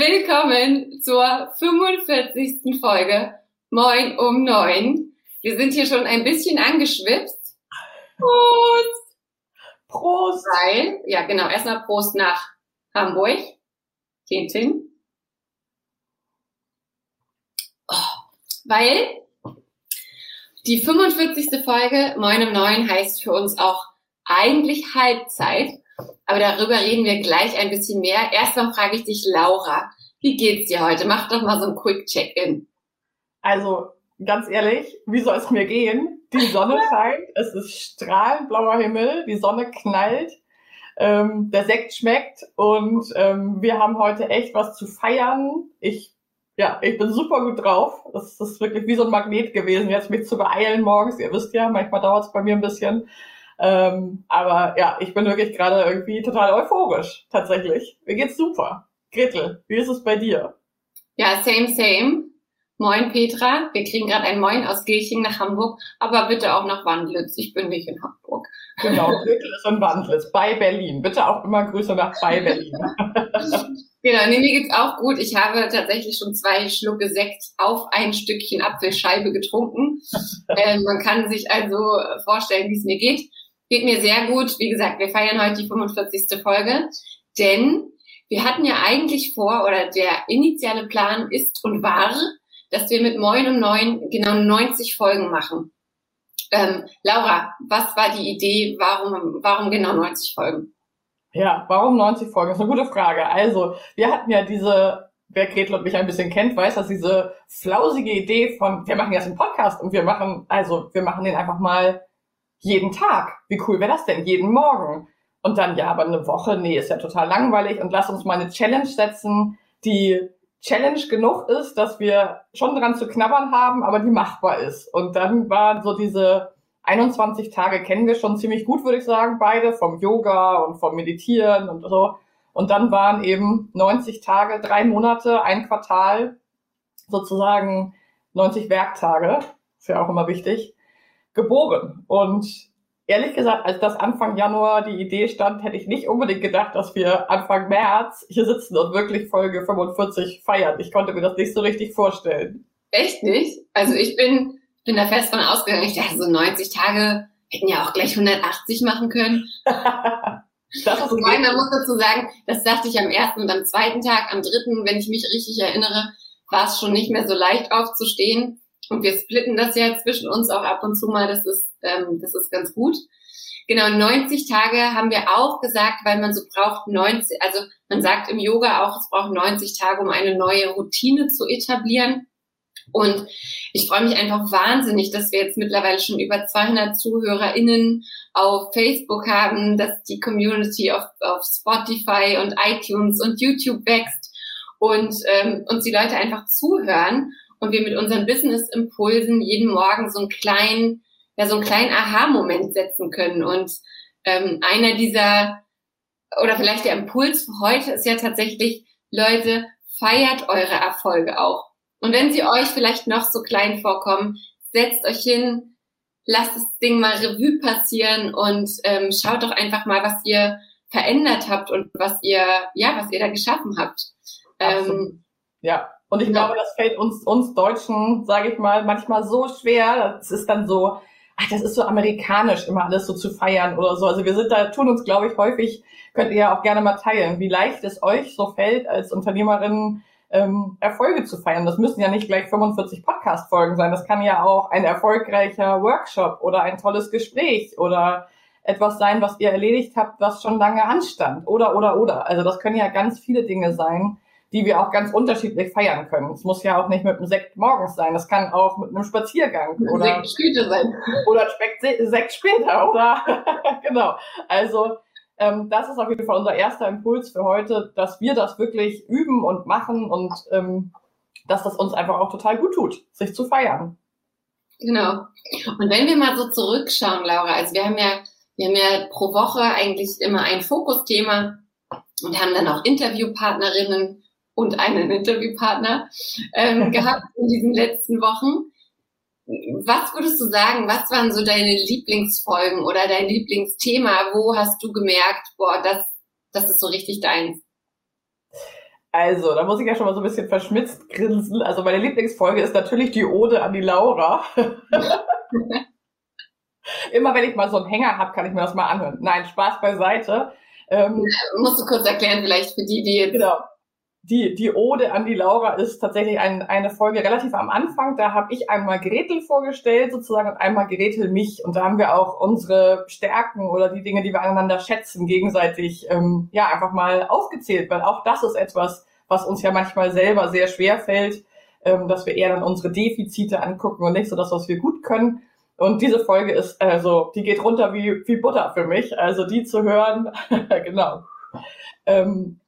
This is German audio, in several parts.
Willkommen zur 45. Folge Moin um 9. Wir sind hier schon ein bisschen angeschwipst. Prost! Prost! Weil, ja genau, erstmal Prost nach Hamburg. Tintin. Oh, weil die 45. Folge Moin um 9 heißt für uns auch eigentlich Halbzeit. Aber darüber reden wir gleich ein bisschen mehr. Erstmal frage ich dich, Laura, wie geht's dir heute? Mach doch mal so ein Quick Check-in. Also, ganz ehrlich, wie soll es mir gehen? Die Sonne scheint, es ist strahlend blauer Himmel, die Sonne knallt, ähm, der Sekt schmeckt und ähm, wir haben heute echt was zu feiern. Ich, ja, ich bin super gut drauf. Das ist wirklich wie so ein Magnet gewesen, jetzt mich zu beeilen morgens. Ihr wisst ja, manchmal dauert es bei mir ein bisschen. Ähm, aber ja, ich bin wirklich gerade irgendwie total euphorisch, tatsächlich. Mir geht's super. Gretel, wie ist es bei dir? Ja, same, same. Moin Petra, wir kriegen gerade ein Moin aus Gilching nach Hamburg, aber bitte auch nach Wandlitz. Ich bin nicht in Hamburg. Genau, Gretel ist in Wandlitz, bei Berlin. Bitte auch immer Grüße nach bei Berlin. genau, nee, mir geht's auch gut. Ich habe tatsächlich schon zwei Schlucke Sekt auf ein Stückchen Apfelscheibe getrunken. ähm, man kann sich also vorstellen, wie es mir geht. Geht mir sehr gut. Wie gesagt, wir feiern heute die 45. Folge, denn wir hatten ja eigentlich vor, oder der initiale Plan ist und war, dass wir mit Moin um Neun genau 90 Folgen machen. Ähm, Laura, was war die Idee? Warum, warum genau 90 Folgen? Ja, warum 90 Folgen? Das ist eine gute Frage. Also, wir hatten ja diese, wer Gretel und mich ein bisschen kennt, weiß, dass diese flausige Idee von, wir machen jetzt einen Podcast und wir machen, also, wir machen den einfach mal jeden Tag. Wie cool wäre das denn? Jeden Morgen. Und dann, ja, aber eine Woche, nee, ist ja total langweilig und lass uns mal eine Challenge setzen, die Challenge genug ist, dass wir schon dran zu knabbern haben, aber die machbar ist. Und dann waren so diese 21 Tage kennen wir schon ziemlich gut, würde ich sagen, beide, vom Yoga und vom Meditieren und so. Und dann waren eben 90 Tage, drei Monate, ein Quartal, sozusagen 90 Werktage, ist ja auch immer wichtig, geboren. Und ehrlich gesagt, als das Anfang Januar die Idee stand, hätte ich nicht unbedingt gedacht, dass wir Anfang März hier sitzen und wirklich Folge 45 feiern. Ich konnte mir das nicht so richtig vorstellen. Echt nicht? Also ich bin, bin da fest von ausgegangen. Ich dachte, so 90 Tage hätten ja auch gleich 180 machen können. das ist Wobei, man muss dazu sagen, das dachte ich am ersten und am zweiten Tag. Am dritten, wenn ich mich richtig erinnere, war es schon nicht mehr so leicht aufzustehen. Und wir splitten das ja zwischen uns auch ab und zu mal. Das ist, ähm, das ist ganz gut. Genau, 90 Tage haben wir auch gesagt, weil man so braucht 90, also man sagt im Yoga auch, es braucht 90 Tage, um eine neue Routine zu etablieren. Und ich freue mich einfach wahnsinnig, dass wir jetzt mittlerweile schon über 200 ZuhörerInnen auf Facebook haben, dass die Community auf, auf Spotify und iTunes und YouTube wächst und ähm, uns die Leute einfach zuhören und wir mit unseren Business-Impulsen jeden Morgen so einen kleinen, ja, so einen kleinen Aha-Moment setzen können. Und ähm, einer dieser, oder vielleicht der Impuls für heute ist ja tatsächlich, Leute, feiert eure Erfolge auch. Und wenn sie euch vielleicht noch so klein vorkommen, setzt euch hin, lasst das Ding mal Revue passieren und ähm, schaut doch einfach mal, was ihr verändert habt und was ihr, ja, was ihr da geschaffen habt. Ähm, ja, und ich ja. glaube, das fällt uns, uns Deutschen, sage ich mal, manchmal so schwer. Das ist dann so, ach, das ist so amerikanisch, immer alles so zu feiern oder so. Also wir sind da, tun uns, glaube ich, häufig, könnt ihr ja auch gerne mal teilen, wie leicht es euch so fällt, als Unternehmerin ähm, Erfolge zu feiern. Das müssen ja nicht gleich 45 Podcast-Folgen sein. Das kann ja auch ein erfolgreicher Workshop oder ein tolles Gespräch oder etwas sein, was ihr erledigt habt, was schon lange anstand. Oder, oder, oder. Also das können ja ganz viele Dinge sein, die wir auch ganz unterschiedlich feiern können. Es muss ja auch nicht mit einem Sekt morgens sein. Das kann auch mit einem Spaziergang oder Sekt später sein. Oder Sekt später, oder? genau. Also ähm, das ist auf jeden Fall unser erster Impuls für heute, dass wir das wirklich üben und machen und ähm, dass das uns einfach auch total gut tut, sich zu feiern. Genau. Und wenn wir mal so zurückschauen, Laura, also wir haben ja, wir haben ja pro Woche eigentlich immer ein Fokusthema und haben dann auch Interviewpartnerinnen und einen Interviewpartner ähm, gehabt in diesen letzten Wochen. Was würdest du sagen, was waren so deine Lieblingsfolgen oder dein Lieblingsthema? Wo hast du gemerkt, boah, das, das ist so richtig deins? Also, da muss ich ja schon mal so ein bisschen verschmitzt grinsen. Also, meine Lieblingsfolge ist natürlich die Ode an die Laura. Immer wenn ich mal so einen Hänger habe, kann ich mir das mal anhören. Nein, Spaß beiseite. Ähm, Musst du kurz erklären, vielleicht für die, die jetzt genau die, die Ode an die Laura ist tatsächlich ein, eine Folge relativ am Anfang. Da habe ich einmal Gretel vorgestellt sozusagen und einmal Gretel mich. Und da haben wir auch unsere Stärken oder die Dinge, die wir aneinander schätzen, gegenseitig ähm, ja einfach mal aufgezählt. Weil auch das ist etwas, was uns ja manchmal selber sehr schwer fällt, ähm, dass wir eher dann unsere Defizite angucken und nicht so das, was wir gut können. Und diese Folge ist, also, die geht runter wie, wie Butter für mich. Also die zu hören, genau. Ähm,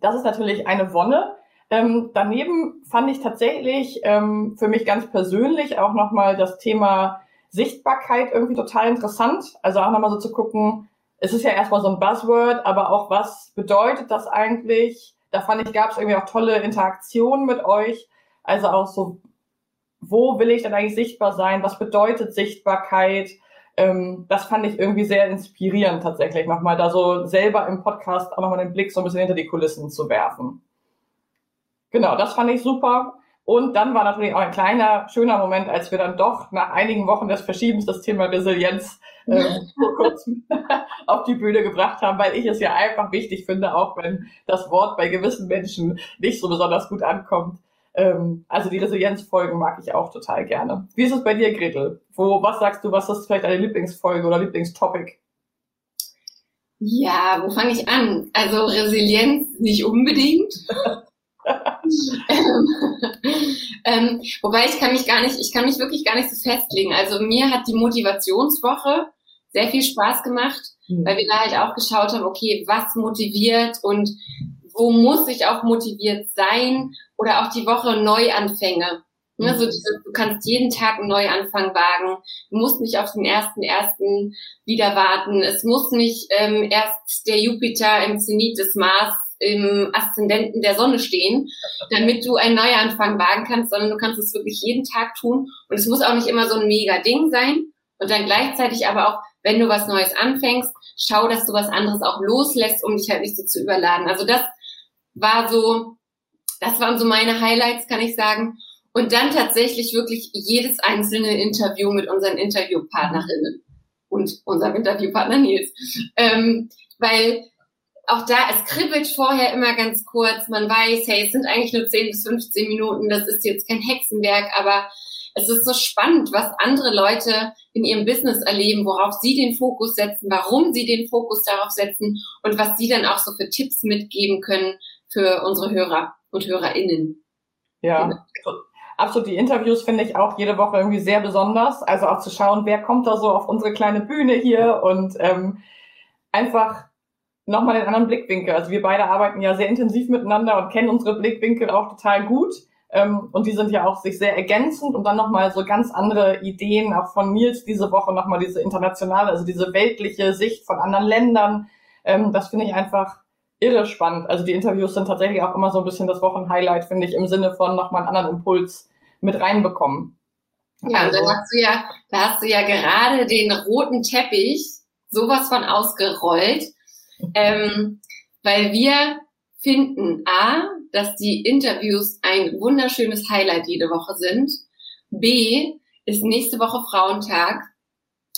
das ist natürlich eine Wonne. Ähm, daneben fand ich tatsächlich ähm, für mich ganz persönlich auch nochmal das Thema Sichtbarkeit irgendwie total interessant. Also auch nochmal so zu gucken, es ist ja erstmal so ein Buzzword, aber auch was bedeutet das eigentlich? Da fand ich, gab es irgendwie auch tolle Interaktionen mit euch. Also auch so, wo will ich denn eigentlich sichtbar sein? Was bedeutet Sichtbarkeit? Ähm, das fand ich irgendwie sehr inspirierend tatsächlich, nochmal da so selber im Podcast auch nochmal den Blick so ein bisschen hinter die Kulissen zu werfen. Genau, das fand ich super. Und dann war natürlich auch ein kleiner, schöner Moment, als wir dann doch nach einigen Wochen des Verschiebens das Thema Resilienz äh, vor kurzem auf die Bühne gebracht haben, weil ich es ja einfach wichtig finde, auch wenn das Wort bei gewissen Menschen nicht so besonders gut ankommt, ähm, also die Resilienzfolgen mag ich auch total gerne. Wie ist es bei dir, Gretel? Wo, was sagst du, was ist vielleicht deine Lieblingsfolge oder Lieblingstopic? Ja, wo fange ich an? Also Resilienz nicht unbedingt. ähm, ähm, wobei ich kann mich gar nicht, ich kann mich wirklich gar nicht so festlegen. Also mir hat die Motivationswoche sehr viel Spaß gemacht, mhm. weil wir da halt auch geschaut haben, okay, was motiviert und wo muss ich auch motiviert sein oder auch die Woche Neuanfänge. Ne, so diese, du kannst jeden Tag einen Neuanfang wagen. Du musst nicht auf den ersten ersten wieder warten. Es muss nicht ähm, erst der Jupiter im Zenit des Mars im Aszendenten der Sonne stehen, damit du einen Neuanfang wagen kannst, sondern du kannst es wirklich jeden Tag tun. Und es muss auch nicht immer so ein mega Ding sein. Und dann gleichzeitig aber auch, wenn du was Neues anfängst, schau, dass du was anderes auch loslässt, um dich halt nicht so zu überladen. Also das war so, das waren so meine Highlights, kann ich sagen. Und dann tatsächlich wirklich jedes einzelne Interview mit unseren Interviewpartnerinnen und unserem Interviewpartner Nils. Ähm, weil auch da, es kribbelt vorher immer ganz kurz. Man weiß, hey, es sind eigentlich nur 10 bis 15 Minuten. Das ist jetzt kein Hexenwerk, aber es ist so spannend, was andere Leute in ihrem Business erleben, worauf sie den Fokus setzen, warum sie den Fokus darauf setzen und was sie dann auch so für Tipps mitgeben können, für unsere Hörer und HörerInnen. Ja, genau. absolut. Die Interviews finde ich auch jede Woche irgendwie sehr besonders. Also auch zu schauen, wer kommt da so auf unsere kleine Bühne hier und ähm, einfach nochmal den anderen Blickwinkel. Also wir beide arbeiten ja sehr intensiv miteinander und kennen unsere Blickwinkel auch total gut. Ähm, und die sind ja auch sich sehr ergänzend und dann nochmal so ganz andere Ideen, auch von Nils diese Woche nochmal diese internationale, also diese weltliche Sicht von anderen Ländern. Ähm, das finde ich einfach irre spannend. Also die Interviews sind tatsächlich auch immer so ein bisschen das Wochenhighlight, finde ich, im Sinne von nochmal einen anderen Impuls mit reinbekommen. Ja, also, und dann hast du ja, da hast du ja gerade den roten Teppich sowas von ausgerollt, ähm, weil wir finden A, dass die Interviews ein wunderschönes Highlight jede Woche sind. B, ist nächste Woche Frauentag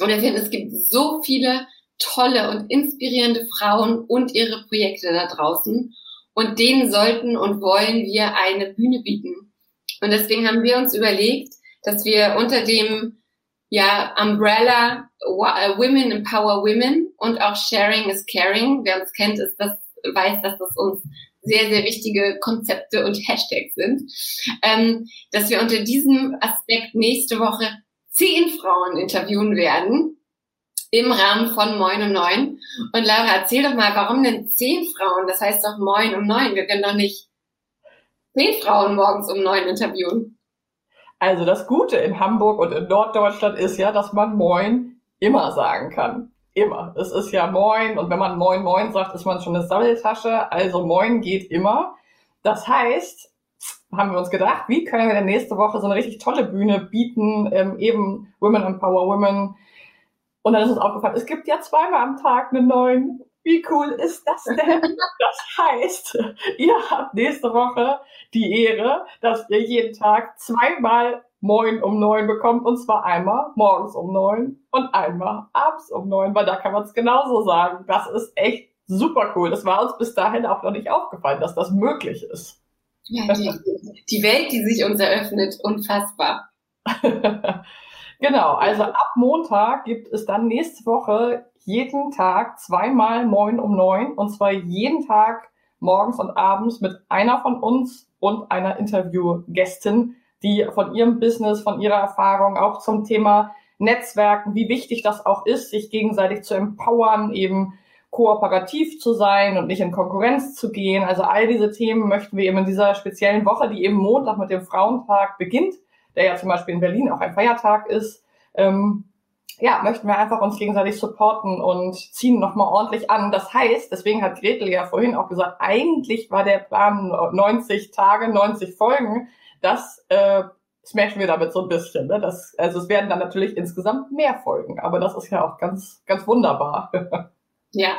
Und wir finden, es gibt so viele tolle und inspirierende Frauen und ihre Projekte da draußen. Und denen sollten und wollen wir eine Bühne bieten. Und deswegen haben wir uns überlegt, dass wir unter dem ja, Umbrella äh, Women Empower Women und auch Sharing is Caring, wer uns kennt, ist das, weiß, dass das uns sehr, sehr wichtige Konzepte und Hashtags sind, ähm, dass wir unter diesem Aspekt nächste Woche zehn Frauen interviewen werden im Rahmen von Moin um neun. Und Laura, erzähl doch mal, warum denn zehn Frauen? Das heißt doch Moin um neun. Wir können doch nicht zehn Frauen morgens um neun interviewen. Also das Gute in Hamburg und in Norddeutschland ist ja, dass man Moin immer sagen kann. Immer. Es ist ja Moin und wenn man Moin Moin sagt, ist man schon eine Sammeltasche. Also Moin geht immer. Das heißt, haben wir uns gedacht, wie können wir denn nächste Woche so eine richtig tolle Bühne bieten, ähm, eben Women Empower Women. Und dann ist uns aufgefallen, es gibt ja zweimal am Tag eine neuen. Wie cool ist das denn? Das heißt, ihr habt nächste Woche die Ehre, dass ihr jeden Tag zweimal Moin um neun bekommt und zwar einmal morgens um neun und einmal abends um neun, weil da kann man es genauso sagen. Das ist echt super cool. Das war uns bis dahin auch noch nicht aufgefallen, dass das möglich ist. Ja, die, die Welt, die sich uns eröffnet, unfassbar. genau, also ab Montag gibt es dann nächste Woche jeden Tag zweimal Moin um neun und zwar jeden Tag morgens und abends mit einer von uns und einer Interviewgästin die von ihrem Business, von ihrer Erfahrung auch zum Thema Netzwerken, wie wichtig das auch ist, sich gegenseitig zu empowern, eben kooperativ zu sein und nicht in Konkurrenz zu gehen. Also all diese Themen möchten wir eben in dieser speziellen Woche, die eben Montag mit dem Frauentag beginnt, der ja zum Beispiel in Berlin auch ein Feiertag ist, ähm, ja, möchten wir einfach uns gegenseitig supporten und ziehen nochmal ordentlich an. Das heißt, deswegen hat Gretel ja vorhin auch gesagt, eigentlich war der Plan 90 Tage, 90 Folgen. Das äh, smashen wir damit so ein bisschen. Ne? Das, also es werden dann natürlich insgesamt mehr Folgen, aber das ist ja auch ganz, ganz wunderbar. ja,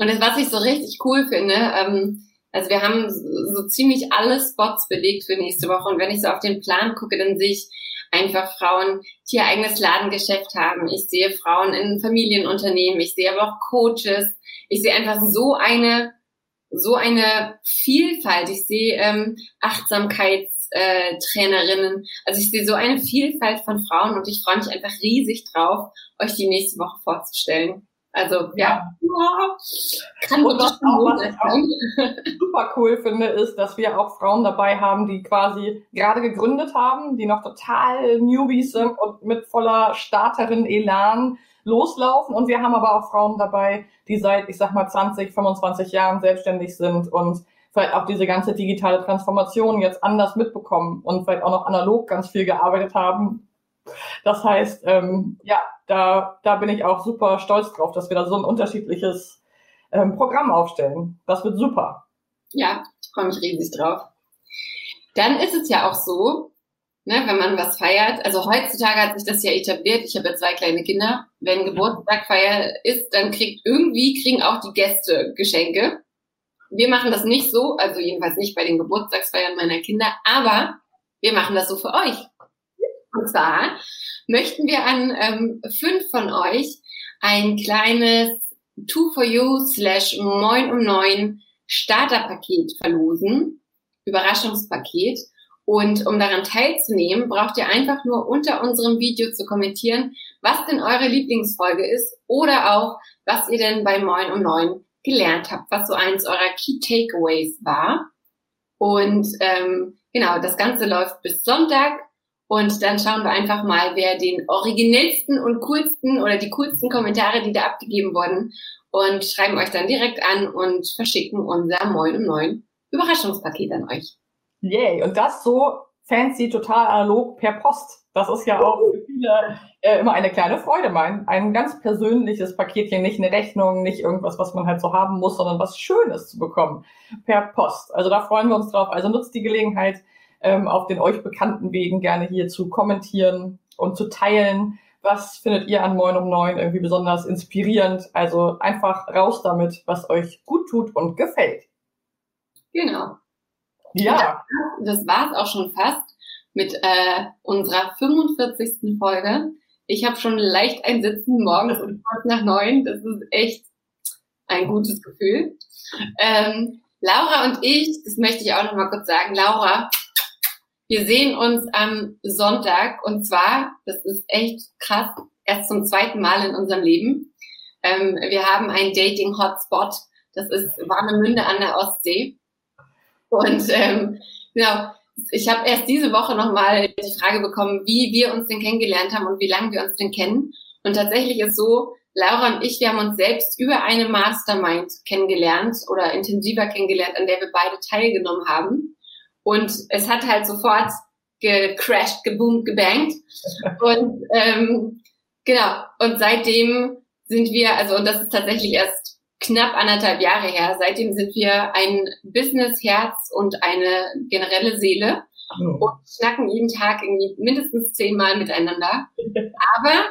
und das, was ich so richtig cool finde, ähm, also wir haben so ziemlich alle Spots belegt für nächste Woche und wenn ich so auf den Plan gucke, dann sehe ich einfach Frauen, die ihr eigenes Ladengeschäft haben. Ich sehe Frauen in Familienunternehmen, ich sehe aber auch Coaches. Ich sehe einfach so eine so eine Vielfalt. Ich sehe ähm, Achtsamkeits äh, Trainerinnen. Also ich sehe so eine Vielfalt von Frauen und ich freue mich einfach riesig drauf, euch die nächste Woche vorzustellen. Also ja, ja. kann und was, auch, was ich auch super cool finde, ist, dass wir auch Frauen dabei haben, die quasi gerade gegründet haben, die noch total Newbies sind und mit voller Starterin-Elan loslaufen. Und wir haben aber auch Frauen dabei, die seit, ich sag mal, 20, 25 Jahren selbstständig sind und vielleicht auch diese ganze digitale Transformation jetzt anders mitbekommen und vielleicht auch noch analog ganz viel gearbeitet haben. Das heißt, ähm, ja, da, da bin ich auch super stolz drauf, dass wir da so ein unterschiedliches ähm, Programm aufstellen. Das wird super. Ja, ich freue mich riesig drauf. Dann ist es ja auch so, ne, wenn man was feiert, also heutzutage hat sich das ja etabliert, ich habe ja zwei kleine Kinder, wenn Geburtstagfeier ist, dann kriegt irgendwie, kriegen auch die Gäste Geschenke. Wir machen das nicht so, also jedenfalls nicht bei den Geburtstagsfeiern meiner Kinder, aber wir machen das so für euch. Und zwar möchten wir an ähm, fünf von euch ein kleines Two for You slash Moin um neun Starterpaket verlosen, Überraschungspaket. Und um daran teilzunehmen, braucht ihr einfach nur unter unserem Video zu kommentieren, was denn eure Lieblingsfolge ist oder auch, was ihr denn bei Moin um neun gelernt habt, was so eins eurer Key Takeaways war. Und ähm, genau, das Ganze läuft bis Sonntag. Und dann schauen wir einfach mal, wer den originellsten und coolsten oder die coolsten Kommentare, die da abgegeben wurden, und schreiben euch dann direkt an und verschicken unser Moin um neun Überraschungspaket an euch. Yay! Und das so fancy, total analog per Post. Das ist ja auch für viele äh, immer eine kleine Freude, mein, ein ganz persönliches Paketchen, nicht eine Rechnung, nicht irgendwas, was man halt so haben muss, sondern was Schönes zu bekommen per Post. Also da freuen wir uns drauf. Also nutzt die Gelegenheit, ähm, auf den euch bekannten Wegen gerne hier zu kommentieren und zu teilen. Was findet ihr an Moin um Neun irgendwie besonders inspirierend? Also einfach raus damit, was euch gut tut und gefällt. Genau. Ja. Das, das war's auch schon fast mit äh, unserer 45. Folge. Ich habe schon leicht ein Sitzen morgens um kurz nach neun. Das ist echt ein gutes Gefühl. Ähm, Laura und ich, das möchte ich auch noch mal kurz sagen, Laura, wir sehen uns am Sonntag und zwar, das ist echt krass, erst zum zweiten Mal in unserem Leben. Ähm, wir haben einen Dating-Hotspot, das ist Warnemünde an der Ostsee. Und ähm, genau, ich habe erst diese Woche nochmal die Frage bekommen, wie wir uns denn kennengelernt haben und wie lange wir uns denn kennen. Und tatsächlich ist so, Laura und ich, wir haben uns selbst über eine Mastermind kennengelernt oder intensiver kennengelernt, an der wir beide teilgenommen haben. Und es hat halt sofort gecrashed, geboomt, gebankt. Und ähm, genau, und seitdem sind wir, also und das ist tatsächlich erst knapp anderthalb Jahre her, seitdem sind wir ein Business-Herz und eine generelle Seele oh. und schnacken jeden Tag irgendwie mindestens zehnmal miteinander. Aber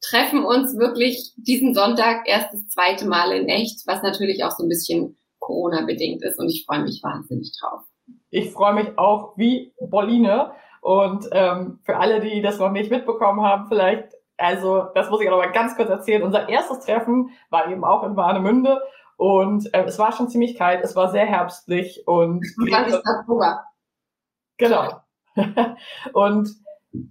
treffen uns wirklich diesen Sonntag erst das zweite Mal in echt, was natürlich auch so ein bisschen Corona-bedingt ist und ich freue mich wahnsinnig drauf. Ich freue mich auch wie Bolline und ähm, für alle, die das noch nicht mitbekommen haben, vielleicht, also das muss ich aber ganz kurz erzählen, unser erstes Treffen war eben auch in Warnemünde und äh, es war schon ziemlich kalt, es war sehr herbstlich und... 20. Oktober. Genau. und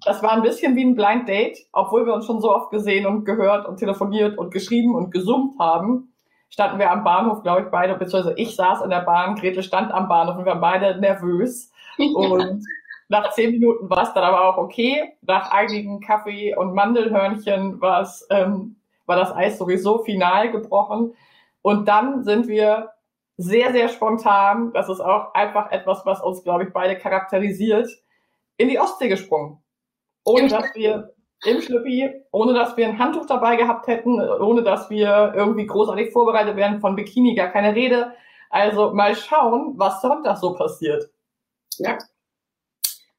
das war ein bisschen wie ein Blind Date, obwohl wir uns schon so oft gesehen und gehört und telefoniert und geschrieben und gesummt haben. Standen wir am Bahnhof, glaube ich, beide, beziehungsweise ich saß in der Bahn, Gretel stand am Bahnhof und wir waren beide nervös. Und nach zehn Minuten war es dann aber auch okay. Nach einigen Kaffee und Mandelhörnchen war es, ähm, war das Eis sowieso final gebrochen. Und dann sind wir sehr, sehr spontan, das ist auch einfach etwas, was uns, glaube ich, beide charakterisiert, in die Ostsee gesprungen ohne dass wir im Schlüppi, ohne dass wir ein Handtuch dabei gehabt hätten, ohne dass wir irgendwie großartig vorbereitet wären, von Bikini gar keine Rede. Also mal schauen, was Sonntag so passiert. Ja.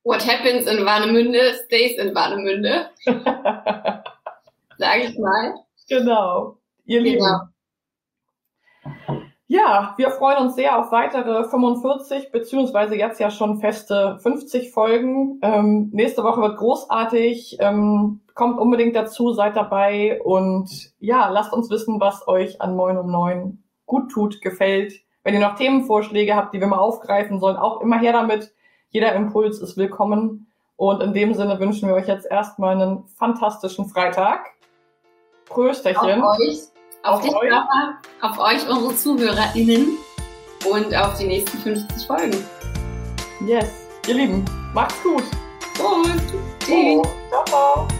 What happens in Warnemünde stays in Warnemünde. Sag ich mal. Genau. Ihr genau. Lieben. Ja, wir freuen uns sehr auf weitere 45 beziehungsweise jetzt ja schon feste 50 Folgen. Ähm, nächste Woche wird großartig. Ähm, kommt unbedingt dazu, seid dabei und ja, lasst uns wissen, was euch an Moin um 9 gut tut, gefällt. Wenn ihr noch Themenvorschläge habt, die wir mal aufgreifen sollen, auch immer her damit. Jeder Impuls ist willkommen. Und in dem Sinne wünschen wir euch jetzt erstmal einen fantastischen Freitag. Prösterchen. Auf euch auf, auf dich, euch. Papa, auf euch, unsere ZuhörerInnen und auf die nächsten 50 Folgen. Yes, ihr Lieben, macht's gut. Gut. Tschüss. Ciao. ciao.